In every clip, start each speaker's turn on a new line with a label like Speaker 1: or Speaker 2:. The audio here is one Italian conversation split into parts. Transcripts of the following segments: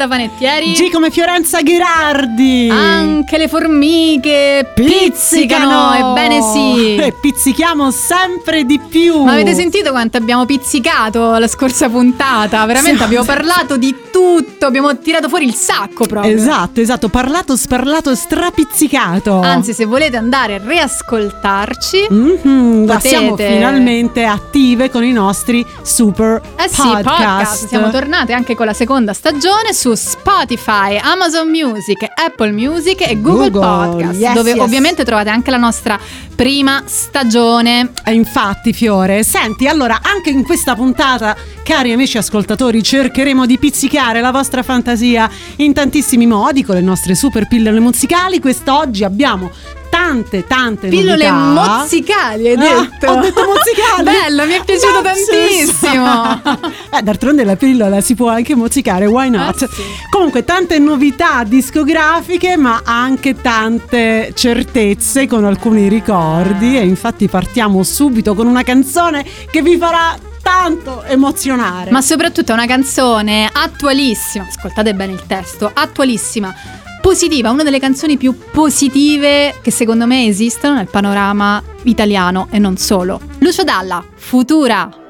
Speaker 1: Greta Panettieri.
Speaker 2: G come Fiorenza Gherardi.
Speaker 1: Anche le formiche pizzicano, ebbene sì.
Speaker 2: E pizzichiamo sempre di più.
Speaker 1: Ma avete sentito quanto abbiamo pizzicato la scorsa puntata? Veramente
Speaker 2: Sì.
Speaker 1: abbiamo parlato di tutto, abbiamo tirato fuori il sacco proprio.
Speaker 2: Esatto, esatto, parlato, sparlato, strapizzicato.
Speaker 1: Anzi, se volete andare a riascoltarci,
Speaker 2: Mhm,
Speaker 1: Potete-
Speaker 2: siamo finalmente attive con i nostri super
Speaker 1: Eh sì,
Speaker 2: podcast.
Speaker 1: podcast. Siamo tornate anche con la seconda stagione su Spotify, Amazon Music, Apple Music e Google,
Speaker 2: Google,
Speaker 1: Podcast,
Speaker 2: yes,
Speaker 1: dove
Speaker 2: yes.
Speaker 1: ovviamente trovate anche la nostra prima stagione.
Speaker 2: E infatti, Fiore, senti, allora anche in questa puntata, cari amici ascoltatori, cercheremo di pizzicare la vostra fantasia in tantissimi modi con le nostre super pillole musicali. Quest'oggi abbiamo tante, tante
Speaker 1: Pillole
Speaker 2: novità.
Speaker 1: mozzicali, hai
Speaker 2: Ah,
Speaker 1: detto.
Speaker 2: ho detto mozzicali.
Speaker 1: Bello, mi è piaciuto tantissimo.
Speaker 2: eh, d'altronde la pillola si può anche mozzicare, why not?
Speaker 1: Eh, sì.
Speaker 2: Comunque, tante novità discografiche, ma anche tante certezze con alcuni ricordi. E infatti partiamo subito con una canzone che vi farà tanto emozionare.
Speaker 1: Ma soprattutto è una canzone attualissima. Ascoltate bene il testo, attualissima. Positiva, una delle canzoni più positive che secondo me esistono nel panorama italiano e non solo. Lucio Dalla, Futura.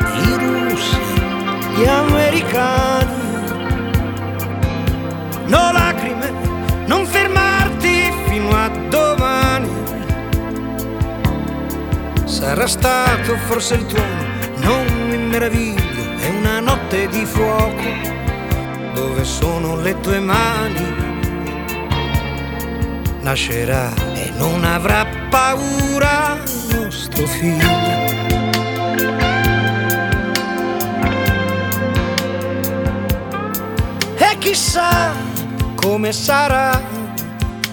Speaker 3: gli americani. No lacrime, non fermarti fino a domani. Sarà stato forse il tuono, non mi meraviglio, è una notte di fuoco. Dove sono le tue mani? Nascerà e non avrà paura nostro figlio. Chissà come sarà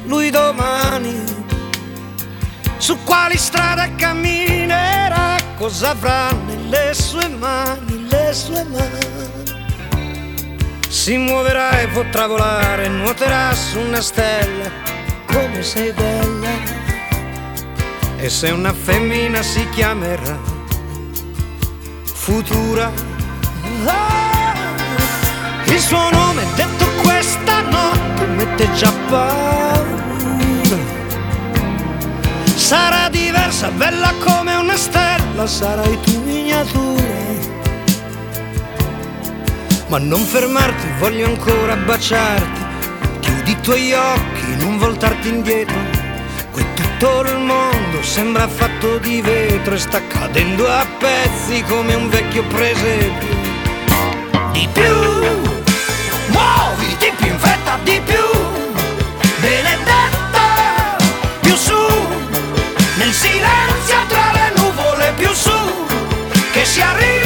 Speaker 3: lui domani, su quali strade camminerà, cosa avrà nelle sue mani, le sue mani. Si muoverà e potrà volare, nuoterà su una stella, come sei bella. E se una femmina si chiamerà Futura. Ah, il suo nome detto questa notte mette già paura. Sarà diversa, bella come una stella, sarai tu miniatura. Ma non fermarti, voglio ancora baciarti. Chiudi i tuoi occhi, non voltarti indietro. Qui tutto il mondo sembra fatto di vetro e sta cadendo a pezzi come un vecchio presepio. Di più, muovi di più in fretta, di più, benedetta, più su, nel silenzio tra le nuvole, più su, che si arriva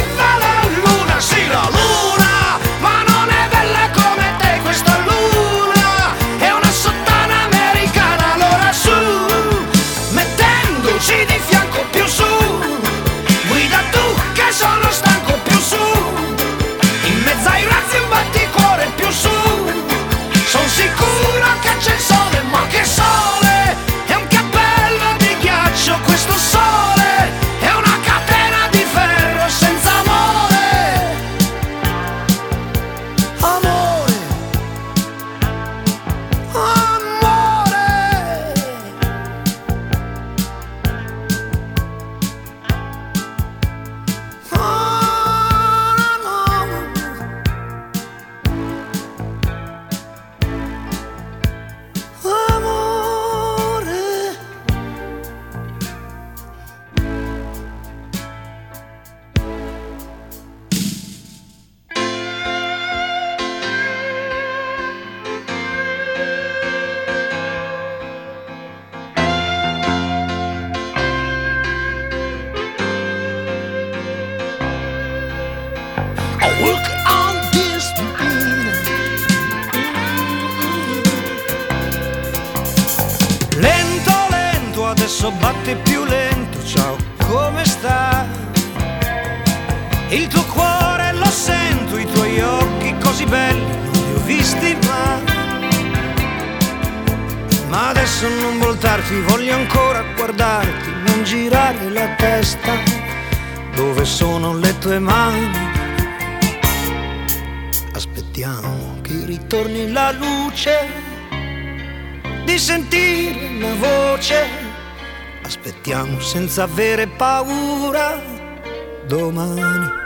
Speaker 3: la luce di sentire una voce. Aspettiamo senza avere paura domani.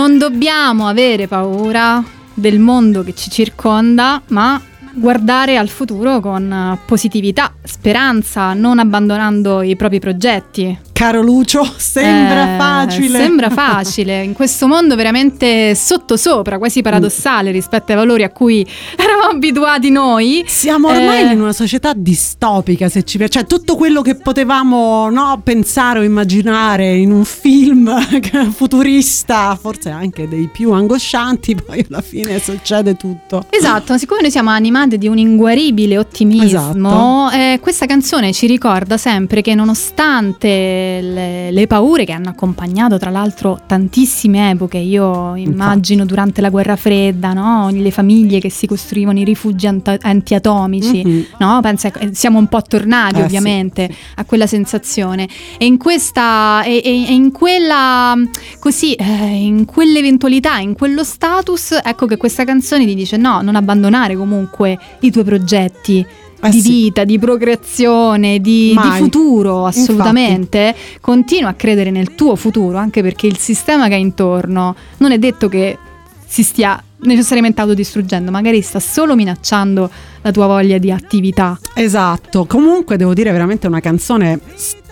Speaker 1: Non dobbiamo avere paura del mondo che ci circonda, ma guardare al futuro con positività, speranza, non abbandonando i propri progetti.
Speaker 2: Caro Lucio, sembra
Speaker 1: Eh,
Speaker 2: facile.
Speaker 1: Sembra facile, in questo mondo veramente sottosopra, quasi paradossale rispetto ai valori a cui eravamo abituati noi.
Speaker 2: Siamo ormai
Speaker 1: Eh,
Speaker 2: in una società distopica, se ci piace. Cioè, tutto quello che potevamo no, pensare o immaginare in un film futurista, forse anche dei più angoscianti, poi alla fine succede tutto.
Speaker 1: Esatto, siccome noi siamo animati di un inguaribile ottimismo,
Speaker 2: Esatto.
Speaker 1: eh, questa canzone ci ricorda sempre che nonostante le, le paure che hanno accompagnato tra l'altro tantissime epoche, io immagino durante la guerra fredda, no? le famiglie che si costruivano i rifugi anta- antiatomici,
Speaker 2: Mhm.
Speaker 1: no? Pensa, eh, siamo un po' tornati
Speaker 2: Eh,
Speaker 1: ovviamente a quella sensazione e in questa e, e- e in quella così eh, in quell'eventualità in quello status ecco che questa canzone ti dice no non abbandonare comunque i tuoi progetti
Speaker 2: Eh
Speaker 1: di
Speaker 2: sì.
Speaker 1: vita, di progressione, di, di futuro, assolutamente. Continua a credere nel tuo futuro, anche perché il sistema che hai intorno non è detto che si stia necessariamente autodistruggendo, magari sta solo minacciando la tua voglia di attività.
Speaker 2: Esatto, comunque devo dire veramente una canzone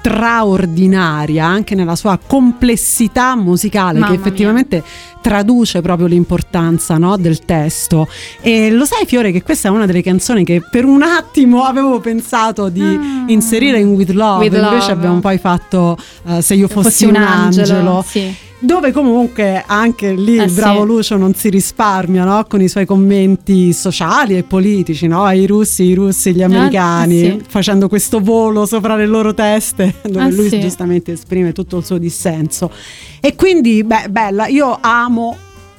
Speaker 2: straordinaria anche nella sua complessità musicale
Speaker 1: Mamma
Speaker 2: che effettivamente traduce proprio l'importanza no, del testo e lo sai Fiore che questa è una delle canzoni che per un attimo avevo pensato di
Speaker 1: Ah.
Speaker 2: inserire in With Love
Speaker 1: With
Speaker 2: invece
Speaker 1: Love.
Speaker 2: abbiamo poi fatto eh, Se io fossi, un, angelo,
Speaker 1: sì.
Speaker 2: Dove comunque anche lì
Speaker 1: Eh
Speaker 2: il
Speaker 1: sì.
Speaker 2: bravo Lucio non si risparmia no? con i suoi commenti sociali e politici no? ai russi, i russi, gli americani,
Speaker 1: eh sì.
Speaker 2: facendo questo volo sopra le loro teste dove
Speaker 1: Eh
Speaker 2: lui
Speaker 1: sì.
Speaker 2: giustamente esprime tutto il suo dissenso. E quindi, beh, bella, io amo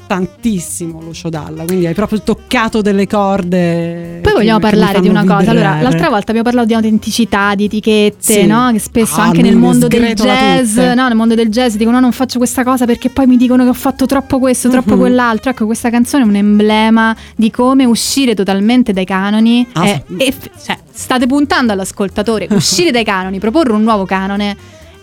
Speaker 2: tantissimo Lucio Dalla, quindi hai proprio toccato delle corde.
Speaker 1: Poi vogliamo parlare di una cosa. Allora,
Speaker 2: vibrare.
Speaker 1: l'altra volta abbiamo parlato di autenticità, di etichette,
Speaker 2: Sì.
Speaker 1: no? Che spesso
Speaker 2: Ah,
Speaker 1: anche nel mondo del jazz, no, nel mondo del jazz dicono no, non faccio questa cosa perché poi mi dicono che ho fatto troppo questo, troppo
Speaker 2: Mhm.
Speaker 1: quell'altro. Ecco, questa canzone è un emblema di come uscire totalmente dai canoni.
Speaker 2: Ah,
Speaker 1: e-
Speaker 2: sì.
Speaker 1: e- cioè, state puntando all'ascoltatore, uscire dai canoni, proporre un nuovo canone.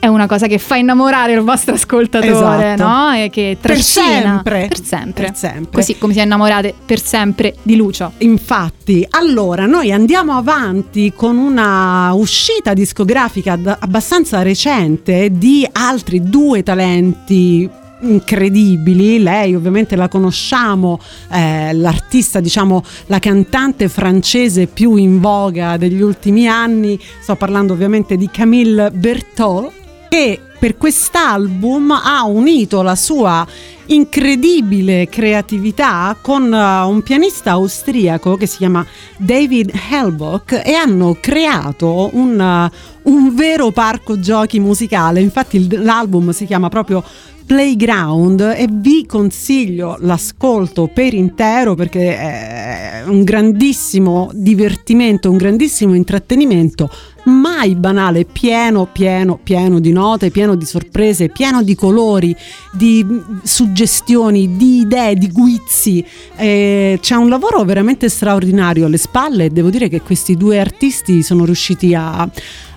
Speaker 1: È una cosa che fa innamorare il vostro ascoltatore,
Speaker 2: Esatto.
Speaker 1: no? E che
Speaker 2: Per
Speaker 1: trascina
Speaker 2: sempre.
Speaker 1: per sempre.
Speaker 2: Per sempre.
Speaker 1: Così come si è innamorate per sempre di Lucio.
Speaker 2: Infatti, allora noi andiamo avanti con una uscita discografica abbastanza recente di altri due talenti incredibili, lei ovviamente la conosciamo, eh, l'artista diciamo la cantante francese più in voga degli ultimi anni, sto parlando ovviamente di Camille Berthold che per quest'album ha unito la sua incredibile creatività con uh, un pianista austriaco che si chiama David Helbock e hanno creato un, uh, un vero parco giochi musicale. Infatti l'album si chiama proprio Playground e vi consiglio l'ascolto per intero perché è un grandissimo divertimento, un grandissimo intrattenimento, mai banale, pieno, pieno, pieno di note, pieno di sorprese, pieno di colori, di suggestioni, di idee, di guizzi. Eh, c'è un lavoro veramente straordinario alle spalle e devo dire che questi due artisti sono riusciti a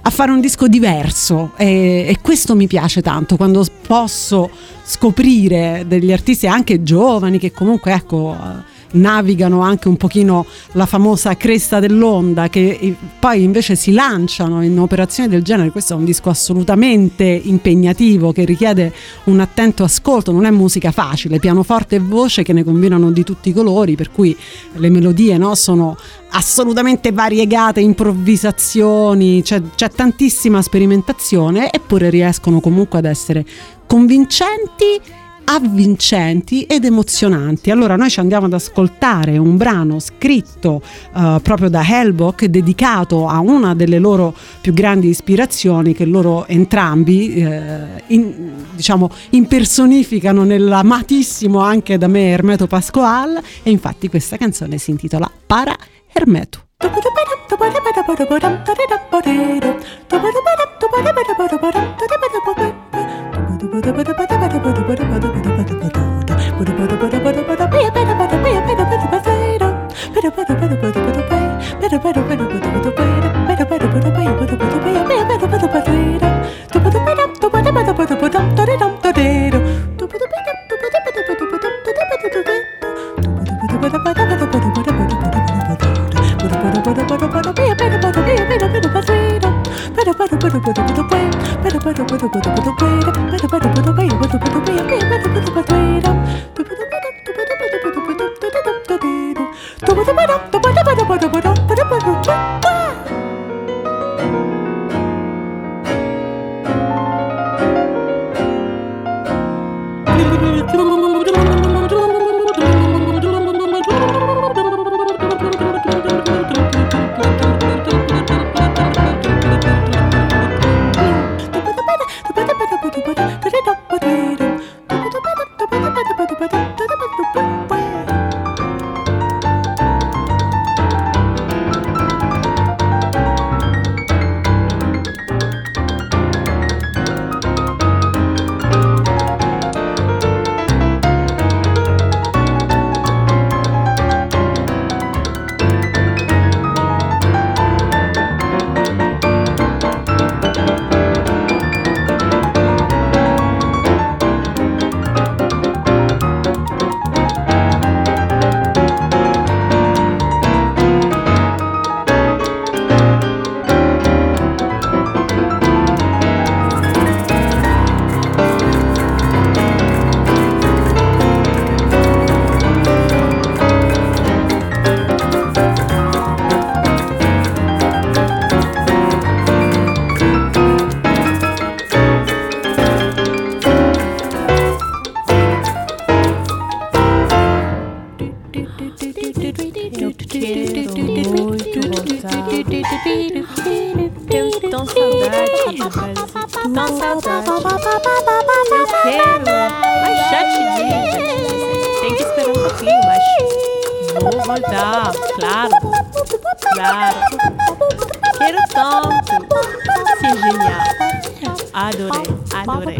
Speaker 2: a fare un disco diverso e, e, questo mi piace tanto quando posso scoprire degli artisti anche giovani che comunque ecco navigano anche un pochino la famosa cresta dell'onda che poi invece si lanciano in operazioni del genere. Questo è un disco assolutamente impegnativo che richiede un attento ascolto non è musica facile. Pianoforte e voce che ne combinano di tutti i colori per cui le melodie no, sono assolutamente variegate improvvisazioni c'è, c'è tantissima sperimentazione eppure riescono comunque ad essere convincenti avvincenti ed emozionanti. Allora noi ci andiamo ad ascoltare un brano scritto uh, proprio da Hellbock dedicato a una delle loro più grandi ispirazioni che loro entrambi eh, in, diciamo impersonificano nell'amatissimo anche da me Hermeto Pasquale e infatti questa canzone si intitola Para Ba-da-ba-da-ba-da Wait, saudade. Eu quero, mas.
Speaker 4: Tem que esperar um pouquinho,
Speaker 5: mas vou voltar,
Speaker 2: claro, claro. Quero tanto. C'est génial. Adorei, adorei.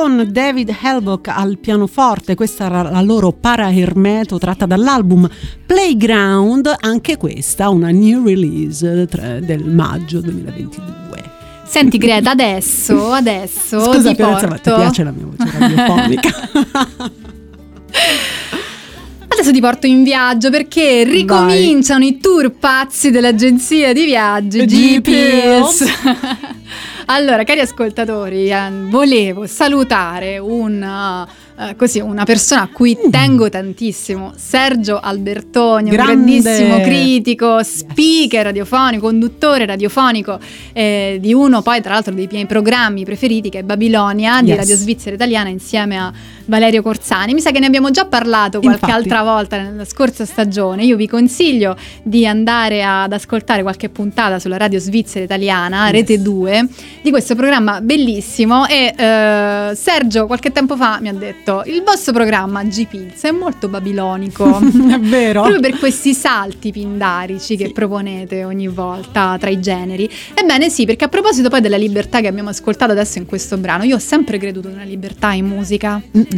Speaker 2: con David Helbock al pianoforte, questa era la loro para hermeto tratta dall'album Playground, anche questa una new release del maggio 2022.
Speaker 1: Senti Greta, adesso, adesso
Speaker 2: Scusa,
Speaker 1: ti
Speaker 2: Fiorenza,
Speaker 1: porto...
Speaker 2: ma ti piace la mia voce radiofonica?
Speaker 1: Adesso ti porto in viaggio perché ricominciano i tour pazzi dell'agenzia di viaggi GPS. allora, cari ascoltatori, eh, volevo salutare un, uh, così, una persona a cui
Speaker 2: Mm.
Speaker 1: tengo tantissimo, Sergio Albertoni,
Speaker 2: Grande.
Speaker 1: un grandissimo critico, speaker radiofonico, conduttore radiofonico eh, di uno poi tra l'altro dei miei programmi preferiti che è Babilonia di
Speaker 2: Yes.
Speaker 1: Radio Svizzera Italiana insieme a Valerio Corsani. Mi sa che ne abbiamo già parlato qualche
Speaker 2: Infatti.
Speaker 1: altra volta nella scorsa stagione. Io vi consiglio di andare ad ascoltare qualche puntata sulla Radio Svizzera Italiana, Rete 2, di questo programma bellissimo. E eh, Sergio qualche tempo fa mi ha detto: Il vostro programma G-Pills è molto babilonico.
Speaker 2: È vero?
Speaker 1: Proprio per questi salti pindarici che proponete ogni volta tra i generi. Ebbene sì, perché a proposito poi della libertà che abbiamo ascoltato adesso in questo brano, io ho sempre creduto nella libertà in musica.
Speaker 2: Mm-mm.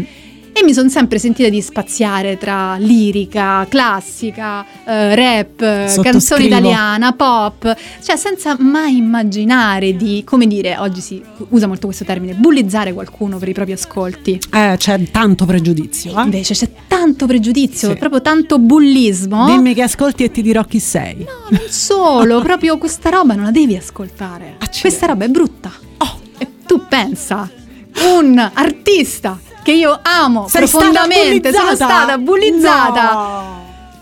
Speaker 1: E mi sono sempre sentita di spaziare tra lirica, classica, eh, rap, eh, canzone italiana, pop, cioè senza mai immaginare di, come dire, oggi si usa molto questo termine, bullizzare qualcuno per i propri ascolti.
Speaker 2: Eh, c'è tanto pregiudizio. eh?
Speaker 1: Invece c'è tanto pregiudizio,
Speaker 2: Sì.
Speaker 1: proprio tanto bullismo.
Speaker 2: Dimmi che ascolti e ti dirò chi sei.
Speaker 1: No, non solo, proprio questa roba non la devi ascoltare.
Speaker 2: Accidenti.
Speaker 1: Questa roba è brutta. E tu pensa, un artista che io amo
Speaker 2: Sei
Speaker 1: profondamente,
Speaker 2: stata
Speaker 1: sono stata bullizzata.
Speaker 2: No.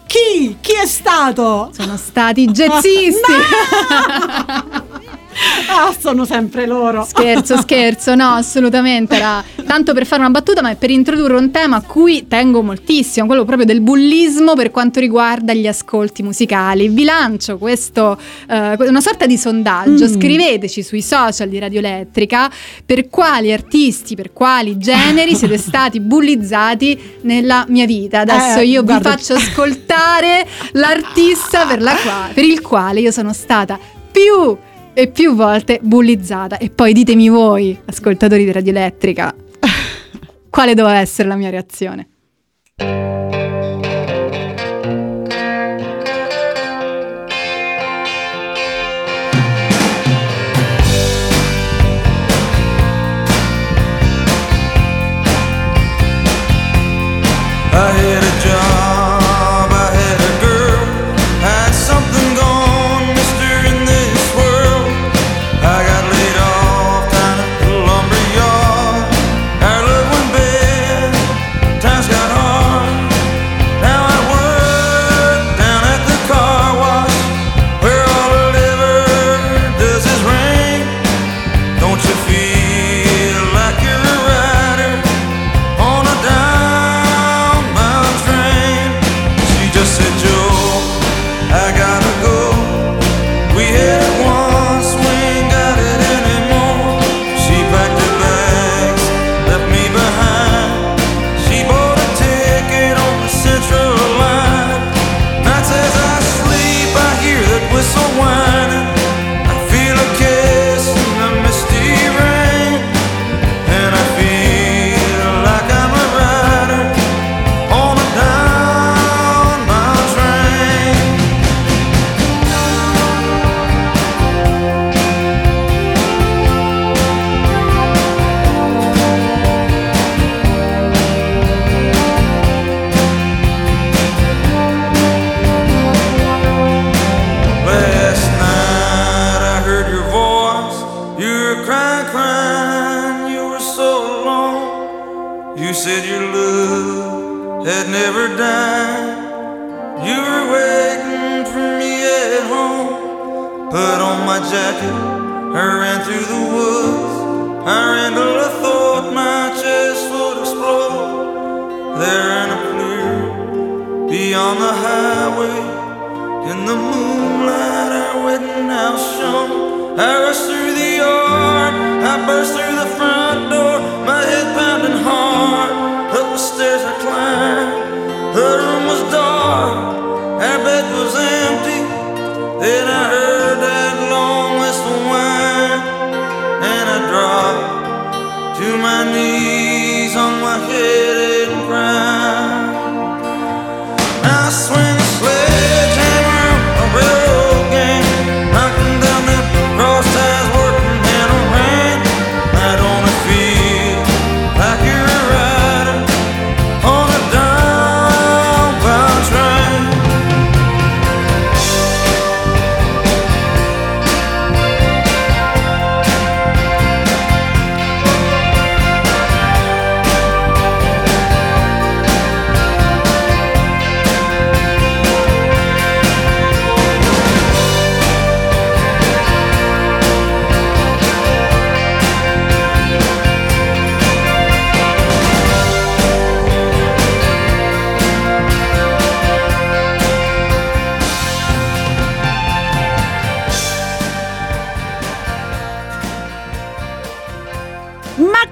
Speaker 2: Chi? Chi è stato?
Speaker 1: Sono stati i jazzisti.
Speaker 2: Ah, sono sempre loro.
Speaker 1: Scherzo, scherzo, no, assolutamente. Era tanto per fare una battuta, ma è per introdurre un tema a cui tengo moltissimo, quello proprio del bullismo per quanto riguarda gli ascolti musicali. Vi lancio questo, eh, una sorta di sondaggio.
Speaker 2: Mm.
Speaker 1: Scriveteci sui social di Radio Elettrica per quali artisti, per quali generi siete stati bullizzati nella mia vita. Adesso
Speaker 2: Eh,
Speaker 1: io
Speaker 2: guarda-
Speaker 1: vi faccio ascoltare l'artista per, la qua- per il quale io sono stata più e più volte bullizzata. E poi ditemi voi, ascoltatori di Radio Elettrica, quale doveva essere la mia reazione.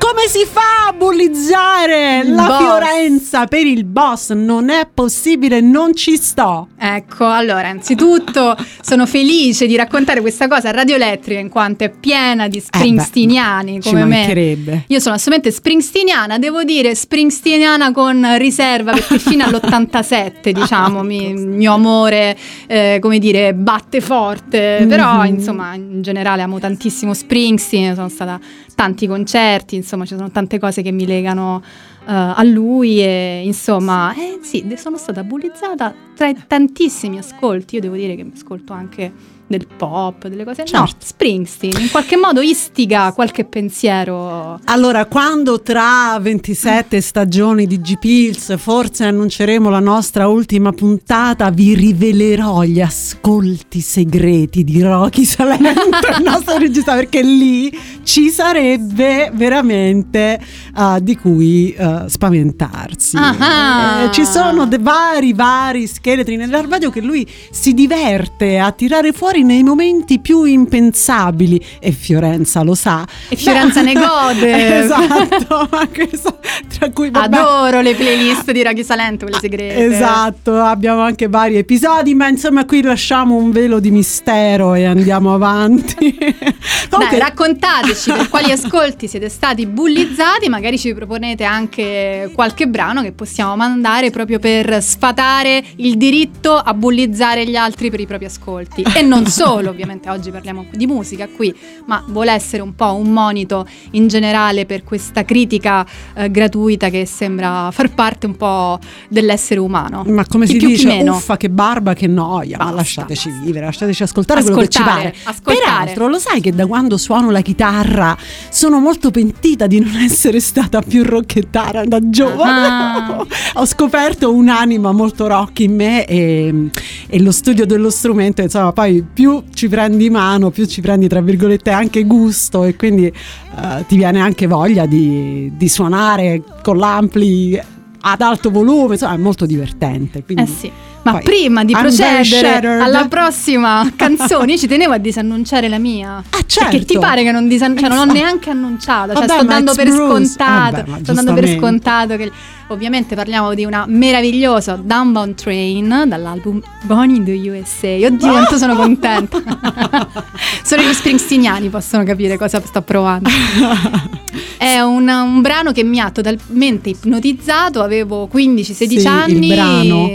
Speaker 2: Come si fa a bullizzare
Speaker 1: Il
Speaker 2: la
Speaker 1: boss.
Speaker 2: Fiorenza per il boss? Non è possibile, non ci sto.
Speaker 1: Ecco, allora, anzitutto sono felice di raccontare questa cosa a Radio Elettrica in quanto è piena di springsteeniani
Speaker 2: Eh Ci
Speaker 1: come me.
Speaker 2: mancherebbe.
Speaker 1: Io sono assolutamente springsteeniana, devo dire springsteeniana con riserva perché fino all'87, diciamo, mi- il mio amore, eh, come dire, batte forte. Però,
Speaker 2: Mhm.
Speaker 1: insomma, in generale amo tantissimo Springsteen, sono stata a tanti concerti, insomma, ci sono tante cose che mi legano eh, a lui e insomma, eh, sì, sono stata bullizzata tra tantissimi ascolti. Io devo dire che mi ascolto anche del pop, delle cose. No,
Speaker 2: Certo.
Speaker 1: Springsteen in qualche modo istiga qualche pensiero.
Speaker 2: Allora, quando tra 27 stagioni di G-Pills forse annunceremo la nostra ultima puntata, vi rivelerò gli ascolti segreti di Rocky Salento, il nostro regista, perché lì ci sarebbe veramente eh, di cui eh, spaventarsi.
Speaker 1: Ah.
Speaker 2: Eh, ci sono vari, vari scheletri nell'armadio che lui si diverte a tirare fuori nei momenti più impensabili e Fiorenza lo sa.
Speaker 1: E Fiorenza ne gode.
Speaker 2: esatto, questo- tra cui vabbè,
Speaker 1: Adoro le playlist di Raghi Salento, quelle segrete.
Speaker 2: Esatto, abbiamo anche vari episodi, ma insomma qui lasciamo un velo di mistero e andiamo avanti.
Speaker 1: Dai, raccontateci per quali ascolti siete stati bullizzati, magari ci proponete anche qualche brano che possiamo mandare proprio per sfatare il diritto a bullizzare gli altri per i propri ascolti. E non solo, ovviamente oggi parliamo di musica qui, ma vuole essere un po' un monito in generale per questa critica eh, gratuita che sembra far parte un po' dell'essere umano.
Speaker 2: Ma come
Speaker 1: Chi
Speaker 2: si
Speaker 1: più,
Speaker 2: dice,
Speaker 1: meno.
Speaker 2: uffa che barba, che noia, ma
Speaker 1: Basta,
Speaker 2: lasciateci
Speaker 1: basta.
Speaker 2: vivere, lasciateci ascoltare, quello che ci
Speaker 1: Ascoltare,
Speaker 2: pare.
Speaker 1: ascoltare.
Speaker 2: Peraltro, lo sai che da quando suono la chitarra sono molto pentita di non essere stata più rocchettara da giovane.
Speaker 1: Ah.
Speaker 2: Ho scoperto un'anima molto rock in me e, e lo studio dello strumento, insomma, poi più ci prendi mano, più ci prendi, tra virgolette, anche gusto e quindi eh, ti viene anche voglia di, di suonare con l'ampli ad alto volume, insomma, è molto divertente. Quindi
Speaker 1: Eh sì. Ma
Speaker 2: Poi,
Speaker 1: prima di procedere alla prossima canzone, io ci tenevo a disannunciare la mia.
Speaker 2: Ah, certo.
Speaker 1: Perché ti pare che non, disan- cioè, non ho
Speaker 2: Esatto.
Speaker 1: neanche annunciata, cioè
Speaker 2: Vabbè,
Speaker 1: sto dando per
Speaker 2: Bruce.
Speaker 1: scontato.
Speaker 2: Vabbè,
Speaker 1: sto dando per scontato che ovviamente parliamo di una meravigliosa Downbound Train dall'album Born in the USA. Oddio, quanto sono contenta. Solo gli springsteeniani possono capire cosa sto provando. È un, un brano che mi ha totalmente ipnotizzato, avevo 15-16
Speaker 2: Sì, il
Speaker 1: anni.
Speaker 2: brano.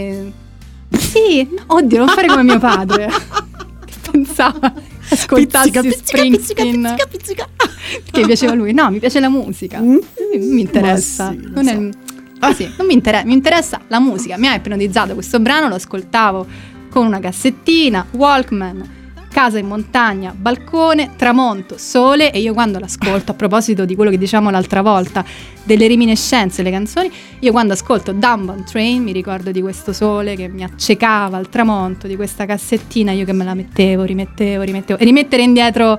Speaker 1: Sì, oddio, non fare come mio padre. che pensava ascoltassi
Speaker 2: Pizzica, pizzica,
Speaker 1: Springsteen
Speaker 2: pizzica, pizzica, pizzica.
Speaker 1: che piaceva a lui. No, mi piace la musica.
Speaker 2: Mm?
Speaker 1: Non mi interessa.
Speaker 2: Sì,
Speaker 1: non, è-
Speaker 2: so.
Speaker 1: ah, sì, non mi, inter- mi interessa la musica. Mi ha ipnotizzato questo brano, lo ascoltavo con una cassettina, Walkman, casa in montagna, balcone, tramonto, sole e io quando l'ascolto, a proposito di quello che diciamo l'altra volta, delle reminiscenze, le canzoni, io quando ascolto Dumb Train mi ricordo di questo sole che mi accecava al tramonto, di questa cassettina, io che me la mettevo, rimettevo, rimettevo e rimettere indietro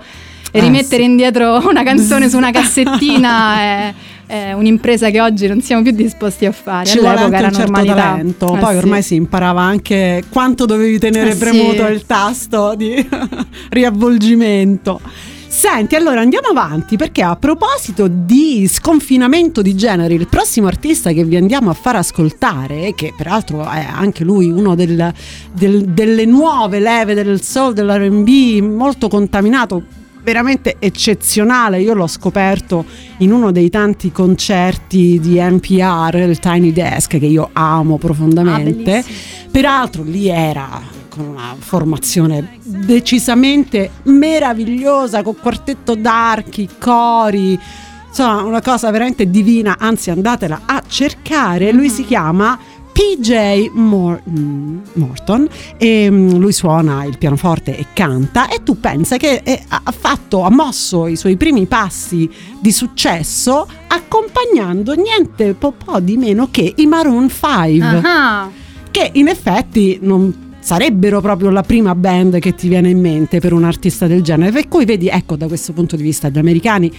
Speaker 1: e
Speaker 2: Eh,
Speaker 1: rimettere indietro una canzone su una cassettina è, è un'impresa che oggi non siamo più disposti a fare.
Speaker 2: Ci vuole
Speaker 1: All'epoca
Speaker 2: anche
Speaker 1: era
Speaker 2: un certo
Speaker 1: normalità.
Speaker 2: talento.
Speaker 1: Eh
Speaker 2: Poi
Speaker 1: sì.
Speaker 2: ormai si imparava anche quanto dovevi tenere
Speaker 1: Eh sì.
Speaker 2: premuto il tasto di riavvolgimento. Senti, allora andiamo avanti perché a proposito di sconfinamento di generi, il prossimo artista che vi andiamo a far ascoltare, che peraltro è anche lui uno del- del- delle nuove leve del soul, dell'RB, molto contaminato veramente eccezionale. Io l'ho scoperto in uno dei tanti concerti di NPR, il Tiny Desk, che io amo profondamente.
Speaker 1: Ah,
Speaker 2: Peraltro lì era con una formazione decisamente meravigliosa, con quartetto d'archi, cori. Insomma, una cosa veramente divina, anzi andatela a cercare. Lui si chiama PJ Morton, Morton e mm, lui suona il pianoforte e canta e tu pensa che eh, ha fatto, ha mosso i suoi primi passi di successo accompagnando niente po', po' di meno che i Maroon 5
Speaker 1: Ah,
Speaker 2: che in effetti non sarebbero proprio la prima band che ti viene in mente per un artista del genere. Per cui vedi, ecco, da questo punto di vista gli americani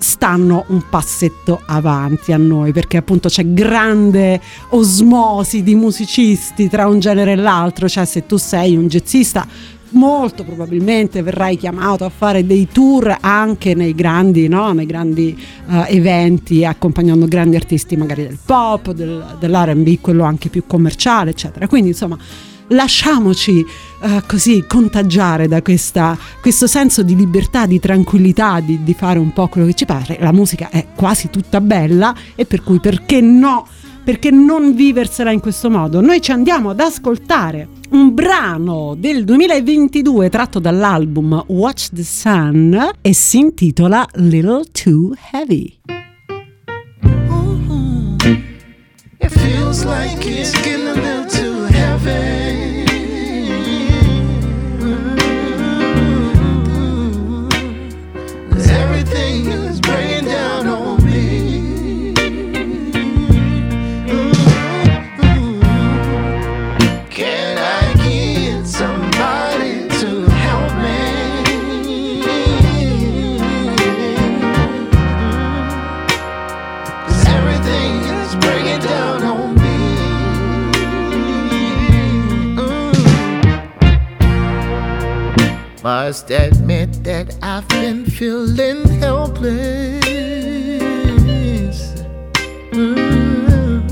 Speaker 2: stanno un passetto avanti a noi perché appunto c'è grande osmosi di musicisti tra un genere e l'altro, cioè se tu sei un jazzista molto probabilmente verrai chiamato a fare dei tour anche nei grandi, no? nei grandi eh, eventi accompagnando grandi artisti magari del pop, del- dell'R&B, quello anche più commerciale eccetera. Quindi insomma lasciamoci eh, così contagiare da questa- questo senso di libertà, di tranquillità, di, di fare un po' quello che ci pare. La musica è quasi tutta bella e per cui perché no? Perché non viversela in questo modo? Noi ci andiamo ad ascoltare un brano del 2022 tratto dall'album Watch the Sun e si intitola Little Too Heavy.
Speaker 6: It feels like it's getting a little too Must admit that I've been feeling helpless. Mm.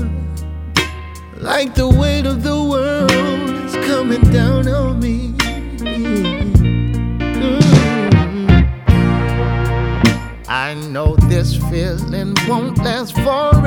Speaker 6: Like the weight of the world is coming down on me. Mm. I know this feeling won't last forever.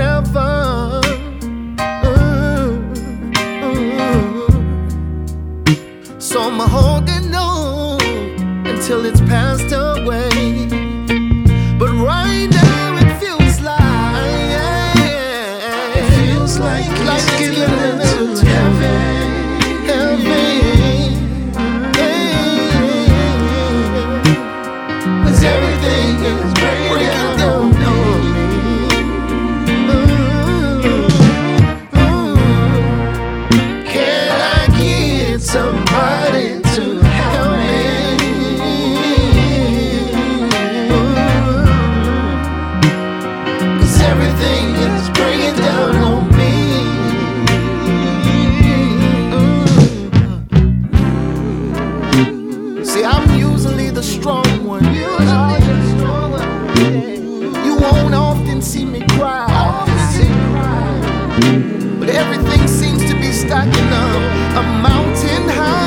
Speaker 6: Often see me cry. But everything seems to be stacking up a mountain high.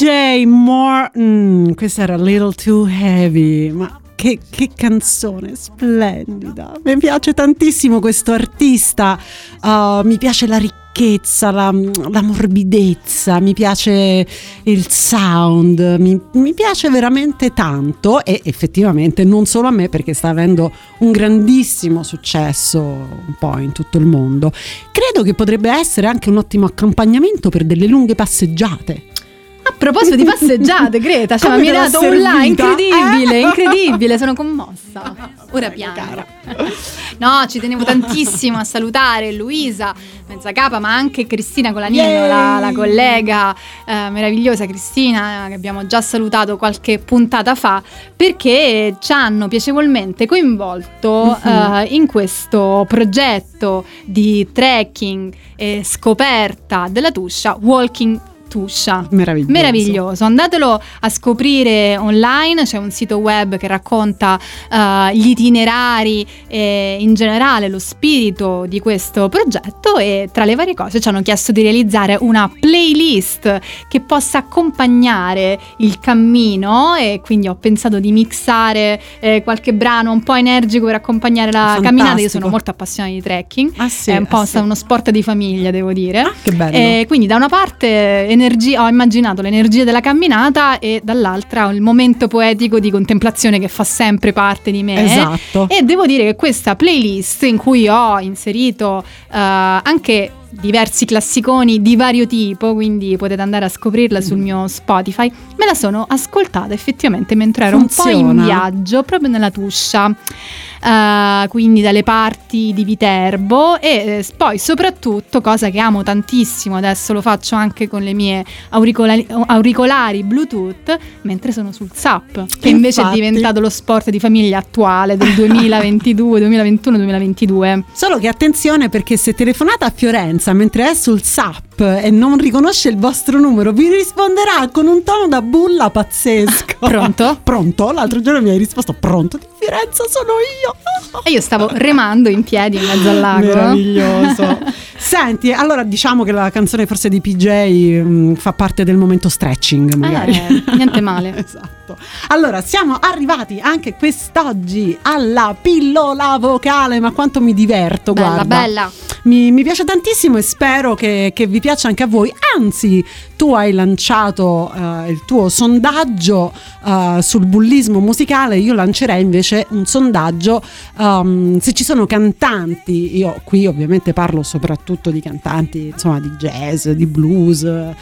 Speaker 2: PJ Morton, questa era Little Too Heavy, ma che, che canzone splendida, mi piace tantissimo questo artista, uh, mi piace la ricchezza, la, la morbidezza, mi piace il sound, mi, mi piace veramente tanto e effettivamente non solo a me perché sta avendo un grandissimo successo un po' in tutto il mondo. Credo che potrebbe essere anche un ottimo accompagnamento per delle lunghe passeggiate.
Speaker 1: A proposito di passeggiate, Greta, cioè, mi hai dato un là
Speaker 2: servita?
Speaker 1: incredibile,
Speaker 2: Eh?
Speaker 1: incredibile, sono commossa. Ora piango. No, ci tenevo tantissimo a salutare Luisa, mezza capa, ma anche Cristina Colanino,
Speaker 2: Yay!
Speaker 1: la, la collega eh, meravigliosa Cristina, eh, che abbiamo già salutato qualche puntata fa, perché ci hanno piacevolmente coinvolto
Speaker 2: Mhm.
Speaker 1: eh, in questo progetto di trekking e scoperta della Tuscia, Walking Tuscia.
Speaker 2: Meraviglioso.
Speaker 1: Meraviglioso, andatelo a scoprire online, c'è un sito web che racconta eh, gli itinerari e in generale lo spirito di questo progetto e tra le varie cose ci hanno chiesto di realizzare una playlist che possa accompagnare il cammino e quindi ho pensato di mixare eh, qualche brano un po' energico per accompagnare la
Speaker 2: Fantastico.
Speaker 1: camminata, io sono molto appassionata di trekking,
Speaker 2: Ah, sì,
Speaker 1: è un po'
Speaker 2: ah, sì.
Speaker 1: uno sport di famiglia devo dire.
Speaker 2: Ah, che bello.
Speaker 1: E quindi da una parte energia- ho immaginato l'energia della camminata e dall'altra il momento poetico di contemplazione che fa sempre parte di me.
Speaker 2: Esatto.
Speaker 1: E devo dire che questa playlist in cui ho inserito eh, anche diversi classiconi di vario tipo, quindi potete andare a scoprirla sul mio Spotify, me la sono ascoltata effettivamente mentre ero un po' in
Speaker 2: Funziona?
Speaker 1: viaggio proprio nella Tuscia. eh, quindi dalle parti di Viterbo e eh, poi soprattutto cosa che amo tantissimo adesso lo faccio anche con le mie auricolari, auricolari Bluetooth mentre sono sul SAP che invece
Speaker 2: Infatti.
Speaker 1: è diventato lo sport di famiglia attuale del 2022 2021 2022
Speaker 2: Solo che attenzione perché se telefonate a Fiorenza mentre è sul SAP e non riconosce il vostro numero, vi risponderà con un tono da bulla pazzesco.
Speaker 1: Pronto?
Speaker 2: Pronto? L'altro giorno mi hai risposto pronto di Firenze sono io.
Speaker 1: e io stavo remando in piedi in mezzo al lago
Speaker 2: Meraviglioso. Senti, allora diciamo che la canzone forse di PJ mm, fa parte del momento stretching, magari.
Speaker 1: Eh, niente male
Speaker 2: Esatto. Allora, siamo arrivati anche quest'oggi alla pillola vocale, ma quanto mi diverto,
Speaker 1: bella
Speaker 2: guarda.
Speaker 1: bella
Speaker 2: Mi, mi piace tantissimo e spero che, che vi piaccia anche a voi. Anzi, tu hai lanciato eh, il tuo sondaggio eh, sul bullismo musicale, io lancerei invece un sondaggio ehm, se ci sono cantanti, io qui ovviamente parlo soprattutto di cantanti insomma di jazz, di blues, eh,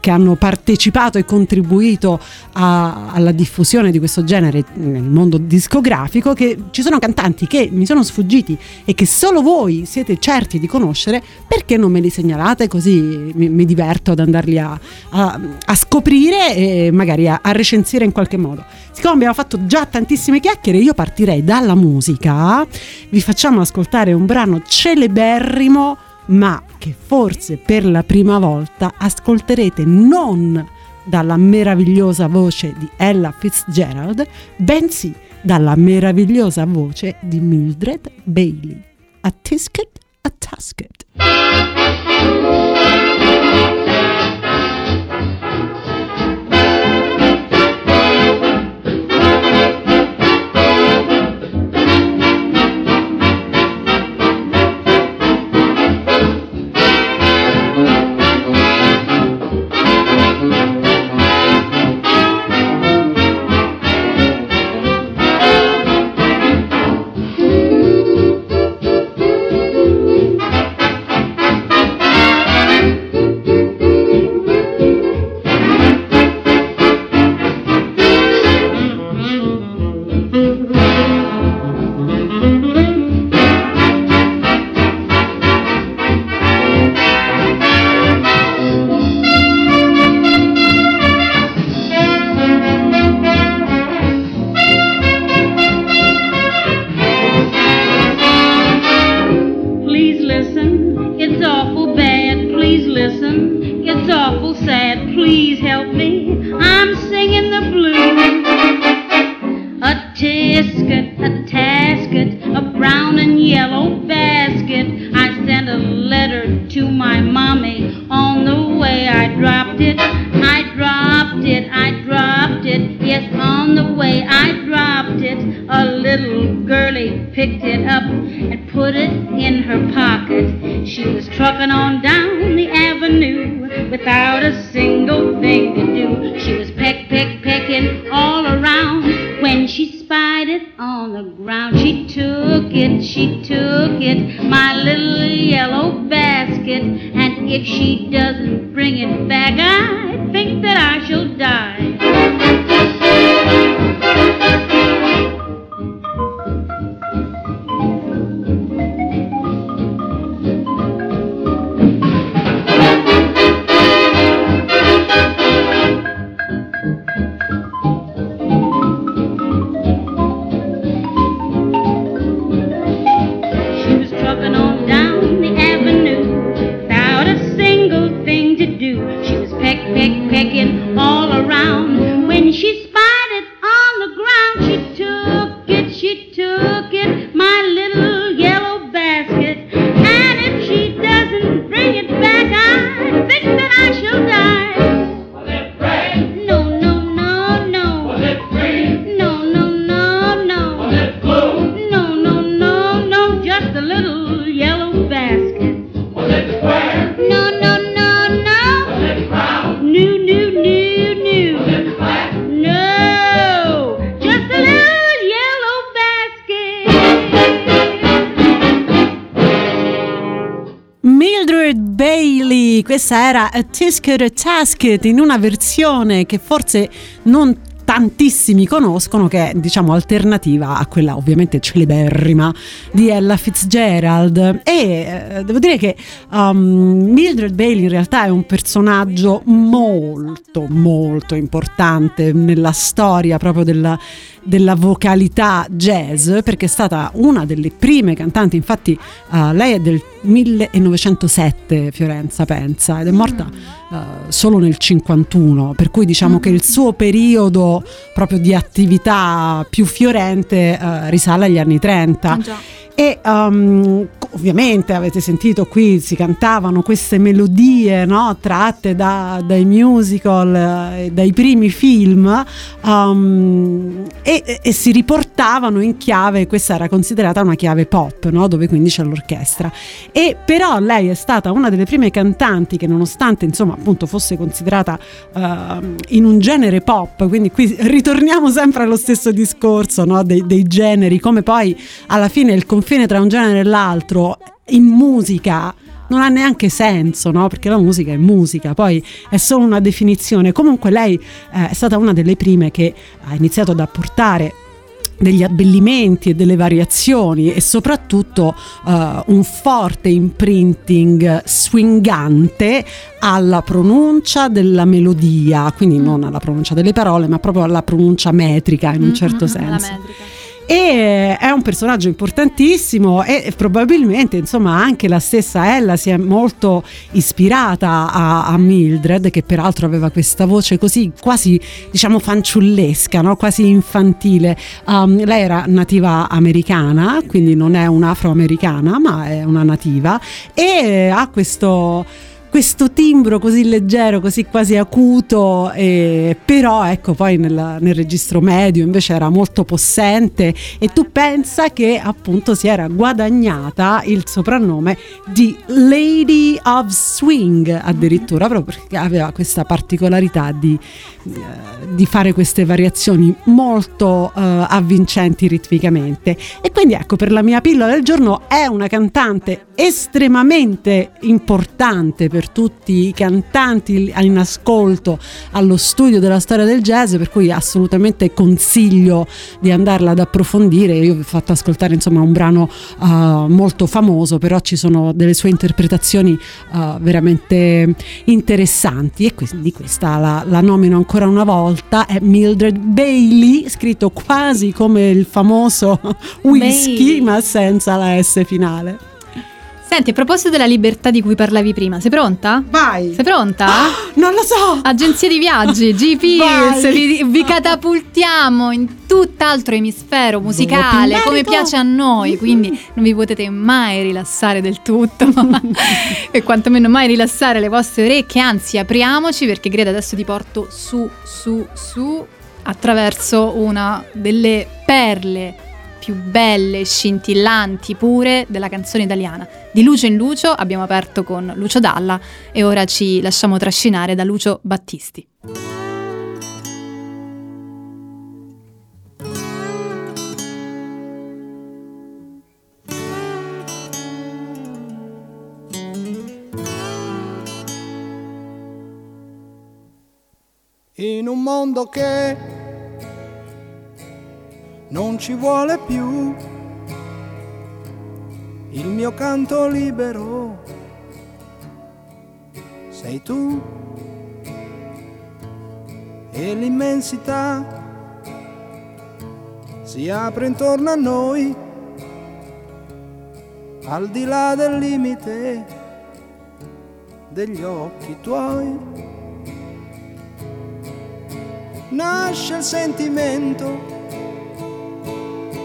Speaker 2: che hanno partecipato e contribuito a- alla diffusione di questo genere nel mondo discografico, che ci sono cantanti che mi sono sfuggiti e che solo voi siete certi di conoscere, perché non me li segnalate? Così mi, mi diverto ad andarli a, a- a scoprire e magari a, a recensire in qualche modo. Siccome abbiamo fatto già tantissime chiacchiere, io partirei dalla musica, vi facciamo ascoltare un brano celeberrimo, ma che forse per la prima volta ascolterete non dalla meravigliosa voce di Ella Fitzgerald, bensì dalla meravigliosa voce di Mildred Bailey. A Tisket, a Tasket.
Speaker 7: I
Speaker 2: era A Tisket a Tasket in una versione che forse non tantissimi conoscono che è diciamo alternativa a quella ovviamente celeberrima di Ella Fitzgerald. E eh, devo dire che um, Mildred Bailey in realtà è un personaggio molto molto importante nella storia proprio della, della vocalità jazz perché è stata una delle prime cantanti. Infatti uh, lei è del 1907 Fiorenza pensa ed è morta uh, solo nel 51 per cui diciamo che il suo periodo proprio di attività più fiorente uh, risale agli anni 30 e um, ovviamente avete sentito qui si cantavano queste melodie no, tratte da- dai musical eh, dai primi film um, e, e- e si riportavano in chiave questa era considerata una chiave pop no, dove quindi c'è l'orchestra. E però lei è stata una delle prime cantanti che nonostante insomma appunto fosse considerata ehm, in un genere pop quindi qui ritorniamo sempre allo stesso discorso no, dei, dei generi come poi alla fine il confine tra un genere e l'altro in musica non ha neanche senso, no? Perché la musica è musica, poi è solo una definizione. Comunque lei eh, è stata una delle prime che ha iniziato ad apportare degli abbellimenti e delle variazioni e soprattutto eh, un forte imprinting swingante alla pronuncia della melodia, quindi non alla pronuncia delle parole, ma proprio alla pronuncia metrica in un certo
Speaker 1: Mhm, la
Speaker 2: senso. E è un personaggio importantissimo e probabilmente insomma anche la stessa Ella si è molto ispirata a, a Mildred che peraltro aveva questa voce così quasi diciamo fanciullesca, no? quasi infantile. Um, lei era nativa americana, quindi non è un'afroamericana ma è una nativa e ha questo questo timbro così leggero, così quasi acuto, eh, però ecco poi nel, nel registro medio invece era molto possente e tu pensa che appunto si era guadagnata il soprannome di Lady of Swing addirittura proprio perché aveva questa particolarità di, di fare queste variazioni molto eh, avvincenti ritmicamente. E quindi ecco per la mia pillola del giorno è una cantante estremamente importante per tutti i cantanti in ascolto allo studio della storia del jazz per cui assolutamente consiglio di andarla ad approfondire. Io vi ho fatto ascoltare insomma un brano eh, molto famoso però ci sono delle sue interpretazioni eh, veramente interessanti. E quindi questa la, la nomino ancora una volta è Mildred Bailey scritto quasi come il famoso whisky
Speaker 1: Bailey.
Speaker 2: ma senza la S finale
Speaker 1: Senti, a proposito della libertà di cui parlavi prima, sei pronta?
Speaker 2: vai.
Speaker 1: Sei pronta?
Speaker 2: non lo so.
Speaker 1: Agenzie di viaggi, GPS, vi, vi catapultiamo in tutt'altro emisfero musicale come piace a noi, quindi non vi potete mai rilassare del tutto e quantomeno mai rilassare le vostre orecchie, anzi apriamoci perché Greta adesso ti porto su, su, su attraverso una delle perle più belle, scintillanti, pure della canzone italiana. Di Lucio in Lucio abbiamo aperto con Lucio Dalla e ora ci lasciamo trascinare da Lucio Battisti.
Speaker 8: In un mondo che non ci vuole più. Il mio canto libero. Sei tu. E l'immensità. Si apre intorno a noi. Al di là del limite degli occhi tuoi. Nasce il sentimento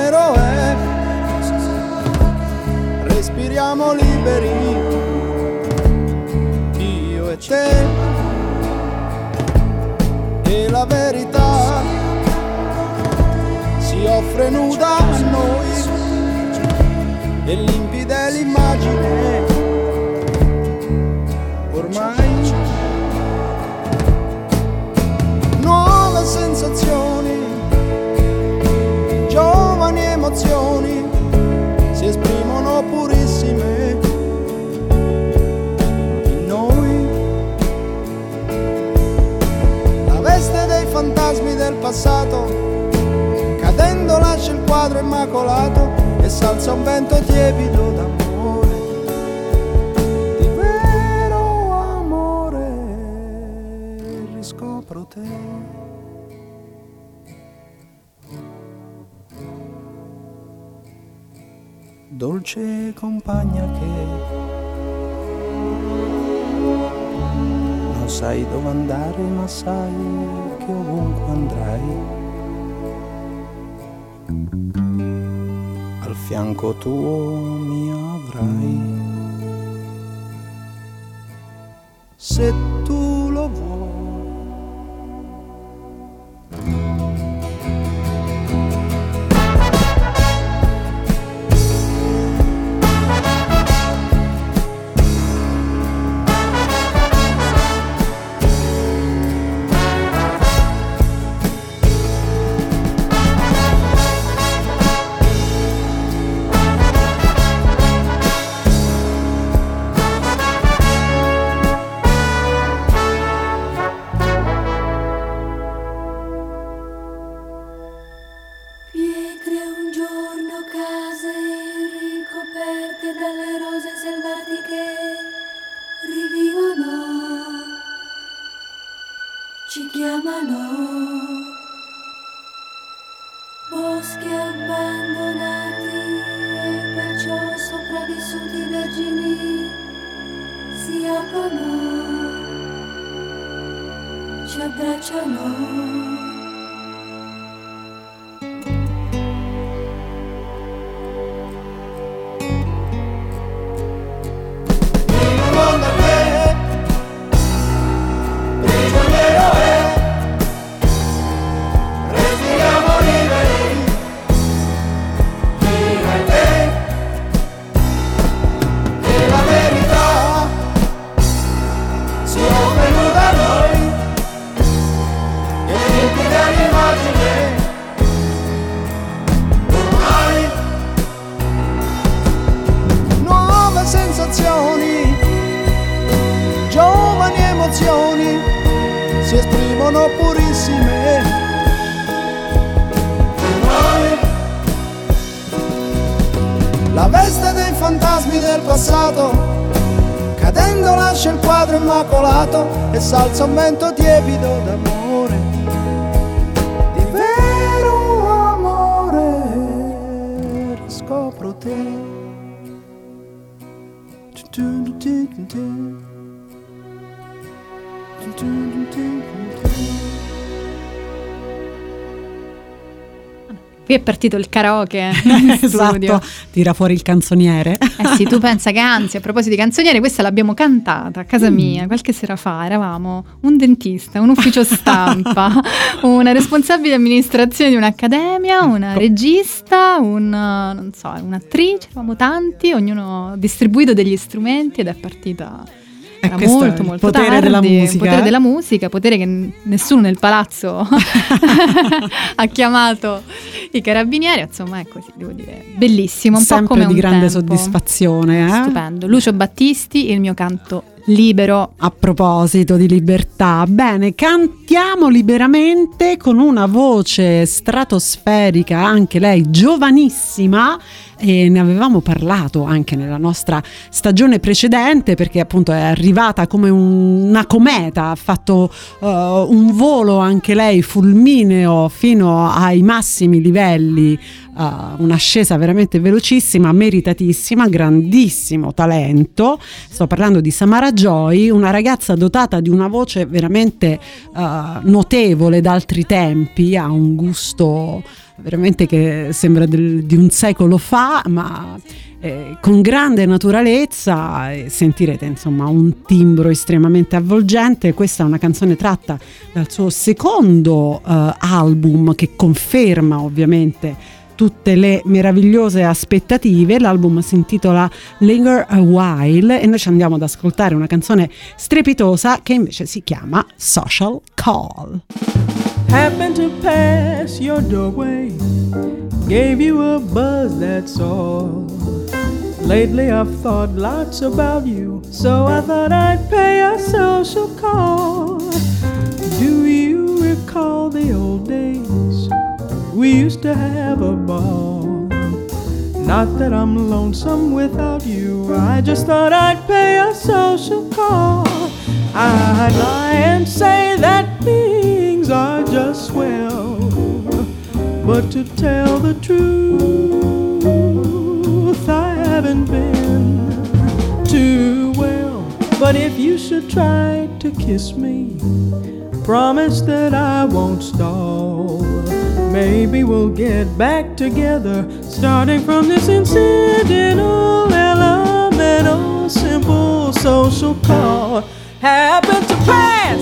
Speaker 8: prigioniero è? Respiriamo liberi, io e te, e la verità si offre nuda a noi, e limpida è l'immagine, fantasmi del passato, cadendo lascia il quadro immacolato e salza un vento tiepido d'amore. Di vero amore riscopro te. dolce compagna che non sai dove andare ma sai che ovunque andrai. Al fianco tuo mi avrai. Se tu lo vuoi passato, cadendo lascia il quadro immacolato e salza un vento tiepido d'amore. Di vero amore riscopro te.
Speaker 1: Qui è partito il karaoke studio.
Speaker 2: esatto, tira fuori il canzoniere.
Speaker 1: Eh sì, tu pensa che anzi, a proposito di canzoniere, questa l'abbiamo cantata a casa mia qualche sera fa. Eravamo un dentista, un ufficio stampa, una responsabile amministrazione di un'accademia, una regista, un, non so, un'attrice, eravamo tanti, ognuno distribuito degli strumenti ed è partita.
Speaker 2: E
Speaker 1: Era
Speaker 2: questo
Speaker 1: molto molto
Speaker 2: potere
Speaker 1: tardi,
Speaker 2: della musica,
Speaker 1: potere
Speaker 2: eh?
Speaker 1: della musica, potere che n- nessuno nel palazzo ha chiamato i carabinieri, insomma è così, devo dire, bellissimo, un
Speaker 2: Sempre
Speaker 1: po' come
Speaker 2: di
Speaker 1: un
Speaker 2: grande
Speaker 1: tempo.
Speaker 2: soddisfazione. Eh?
Speaker 1: Stupendo. Lucio Battisti, il mio canto libero.
Speaker 2: A proposito di libertà, bene, cantiamo liberamente con una voce stratosferica, anche lei giovanissima. E ne avevamo parlato anche nella nostra stagione precedente perché appunto è arrivata come un- una cometa, ha fatto uh, un volo anche lei fulmineo fino ai massimi livelli, uh, un'ascesa veramente velocissima, meritatissima, grandissimo talento. Sto parlando di Samara Joy, una ragazza dotata di una voce veramente uh, notevole d'altri tempi, ha un gusto veramente che sembra del- di un secolo fa, ma eh, con grande naturalezza e sentirete insomma un timbro estremamente avvolgente. Questa è una canzone tratta dal suo secondo eh, album che conferma ovviamente tutte le meravigliose aspettative. L'album si intitola Linger a While e noi ci andiamo ad ascoltare una canzone strepitosa che invece si chiama Social Call.
Speaker 9: happened to pass your doorway, gave you a buzz, that's all. Lately I've thought lots about you, so I thought I'd pay a social call. Do you recall the old days? We used to have a ball. Not that I'm lonesome without you, I just thought I'd pay a social call. I'd lie and say that things are just swell, but to tell the truth, I haven't been too well. But if you should try to kiss me, promise that I won't stall. Maybe we'll get back together, starting from this incidental, elemental, simple social call. Happened to pass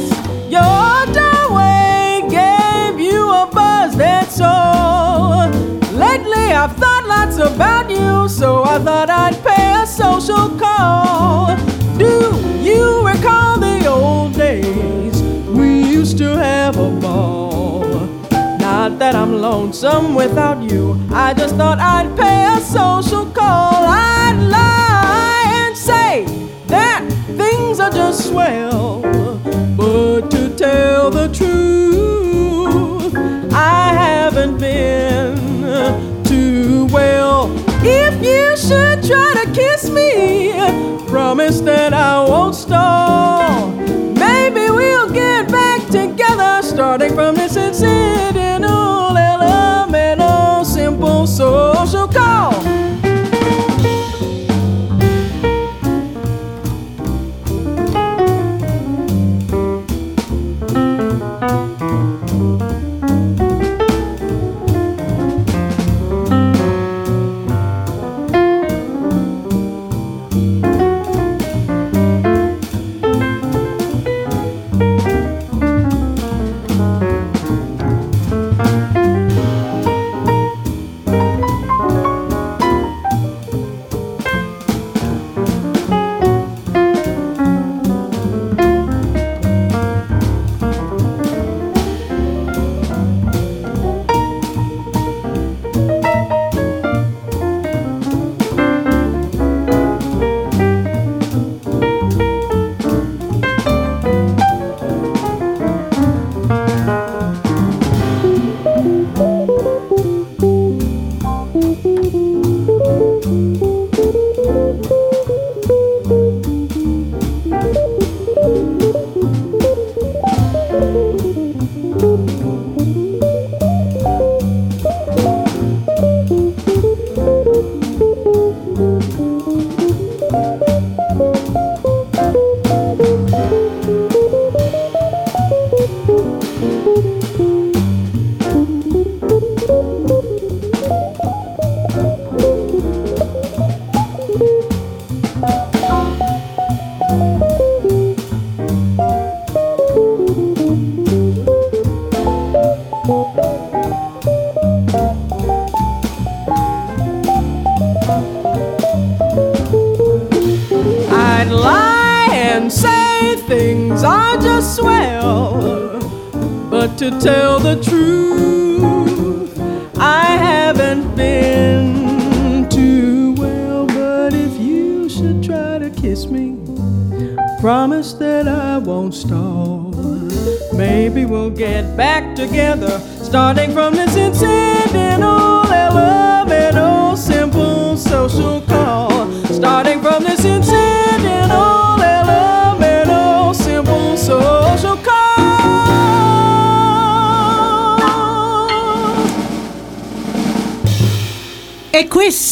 Speaker 9: your doorway, gave you a buzz, that's all. Lately I've thought lots about you, so I thought I'd pay a social call. Do you recall the old days? We used to have a. Not that I'm lonesome without you. I just thought I'd pay a social call. I'd lie and say that things are just swell. But to tell the truth, I haven't been too well. If you should try to kiss me, promise that I won't stall. Maybe we'll get back together, starting from this incidental,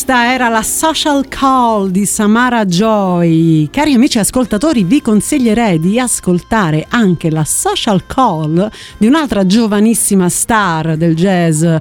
Speaker 2: questa era la social call di Samara Joy. Cari amici ascoltatori, vi consiglierei di ascoltare anche la social call di un'altra giovanissima star del jazz eh,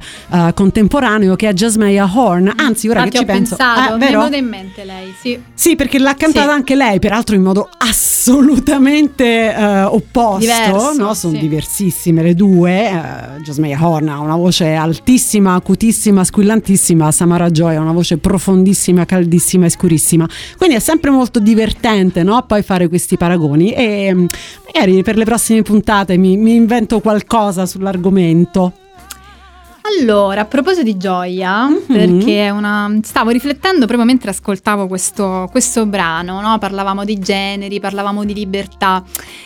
Speaker 2: contemporaneo che è Jasmine Horn. Anzi, ora
Speaker 1: Infatti
Speaker 2: che ci
Speaker 1: ho
Speaker 2: penso,
Speaker 1: pensato,
Speaker 2: eh,
Speaker 1: mi è venuta in mente lei, sì.
Speaker 2: Sì, perché l'ha cantata
Speaker 1: Sì.
Speaker 2: anche lei, peraltro in modo assolutamente eh, opposto.
Speaker 1: Diverso,
Speaker 2: no? Sono
Speaker 1: sì.
Speaker 2: diversissime le due. Uh, Jasmine Horn ha una voce altissima, acutissima, squillantissima. Samara Joy ha una voce profondissima, caldissima e scurissima. Quindi è sempre molto divertente no? poi fare questi paragoni. E mm, magari per le prossime puntate mi, mi invento qualcosa sull'argomento.
Speaker 1: Allora, a proposito di gioia,
Speaker 2: Mhm.
Speaker 1: perché una... stavo riflettendo proprio mentre ascoltavo questo, questo brano, no? parlavamo di generi, parlavamo di libertà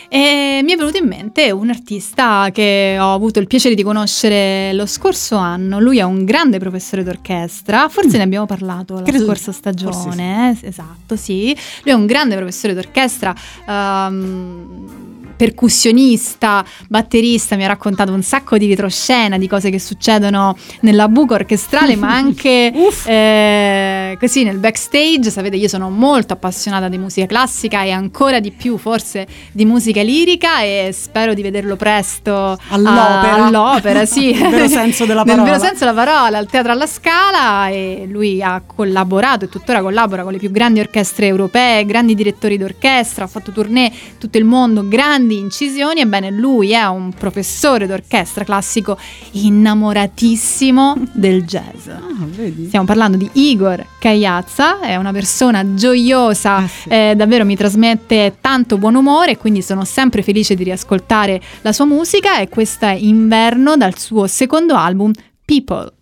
Speaker 1: e mi è venuto in mente un artista che ho avuto il piacere di conoscere lo scorso anno. Lui è un grande professore d'orchestra, forse ne abbiamo parlato la
Speaker 2: Mm. Credo-
Speaker 1: scorsa stagione, eh, esatto, sì. Lui è un grande professore d'orchestra. ehm, percussionista, batterista, mi ha raccontato un sacco di retroscena, di cose che succedono nella buca orchestrale, ma anche eh, così nel backstage. Sapete, io sono molto appassionata di musica classica e ancora di più forse di musica lirica e spero di vederlo presto
Speaker 2: All'opera.
Speaker 1: a- all'opera, sì.
Speaker 2: Nel vero senso della
Speaker 1: Nel
Speaker 2: parola.
Speaker 1: vero senso della parola, al Teatro alla Scala e lui ha collaborato e tuttora collabora con le più grandi orchestre europee, grandi direttori d'orchestra, ha fatto tournée tutto il mondo, grandi incisioni, ebbene lui è un professore d'orchestra classico innamoratissimo del jazz.
Speaker 2: Vedi?
Speaker 1: Stiamo parlando di Igor Cagliazza, è una persona gioiosa,
Speaker 2: Ah, sì.
Speaker 1: eh, davvero mi trasmette tanto buon umore, quindi sono sempre felice di riascoltare la sua musica e questa è Inverno dal suo secondo album. People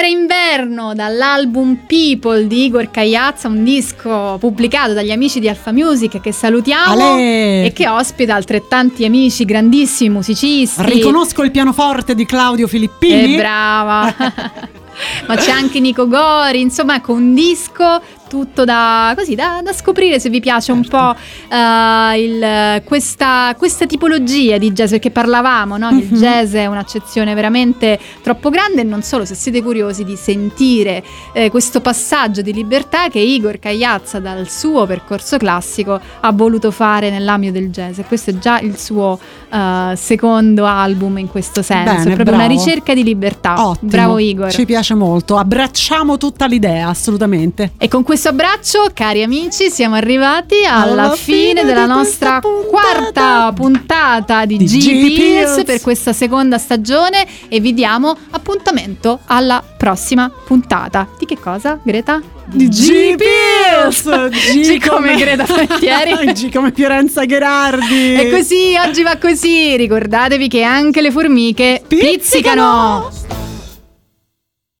Speaker 1: Questa era Inverno dall'album People di Igor Cagliazza, un disco pubblicato dagli amici di Alfa Music che salutiamo
Speaker 2: Ale!
Speaker 1: e che ospita altrettanti amici, grandissimi musicisti.
Speaker 2: Riconosco il pianoforte di Claudio Filippini.
Speaker 1: Eh, brava. Ma c'è anche Nico Gori, insomma, ecco un disco tutto da, così, da, da scoprire se vi piace un po' eh, il- questa, questa tipologia di jazz, perché parlavamo no? il
Speaker 2: Mhm.
Speaker 1: jazz è un'accezione veramente troppo grande e non solo, se siete curiosi di sentire eh, questo passaggio di libertà che Igor Cagliazza dal suo percorso classico ha voluto fare nell'ambito del jazz e questo è già il suo eh, secondo album in questo senso,
Speaker 2: Bene,
Speaker 1: è proprio una
Speaker 2: bravo.
Speaker 1: ricerca di libertà.
Speaker 2: Ottimo.
Speaker 1: Bravo Igor.
Speaker 2: Ci piace molto. Abbracciamo tutta l'idea, assolutamente.
Speaker 1: E con questo abbraccio, cari amici, siamo arrivati alla,
Speaker 2: Alla
Speaker 1: fine,
Speaker 2: fine
Speaker 1: della nostra
Speaker 2: puntata.
Speaker 1: quarta puntata di,
Speaker 2: Di
Speaker 1: G
Speaker 2: G Pills.
Speaker 1: per questa seconda stagione e vi diamo appuntamento alla prossima puntata. Di che cosa, Greta?
Speaker 2: Di G Pills!
Speaker 1: G come Greta Fattieri.
Speaker 2: G come Fiorenza Gherardi.
Speaker 1: E così oggi va così. Ricordatevi che anche le formiche pizzicano.
Speaker 2: Pizzicano!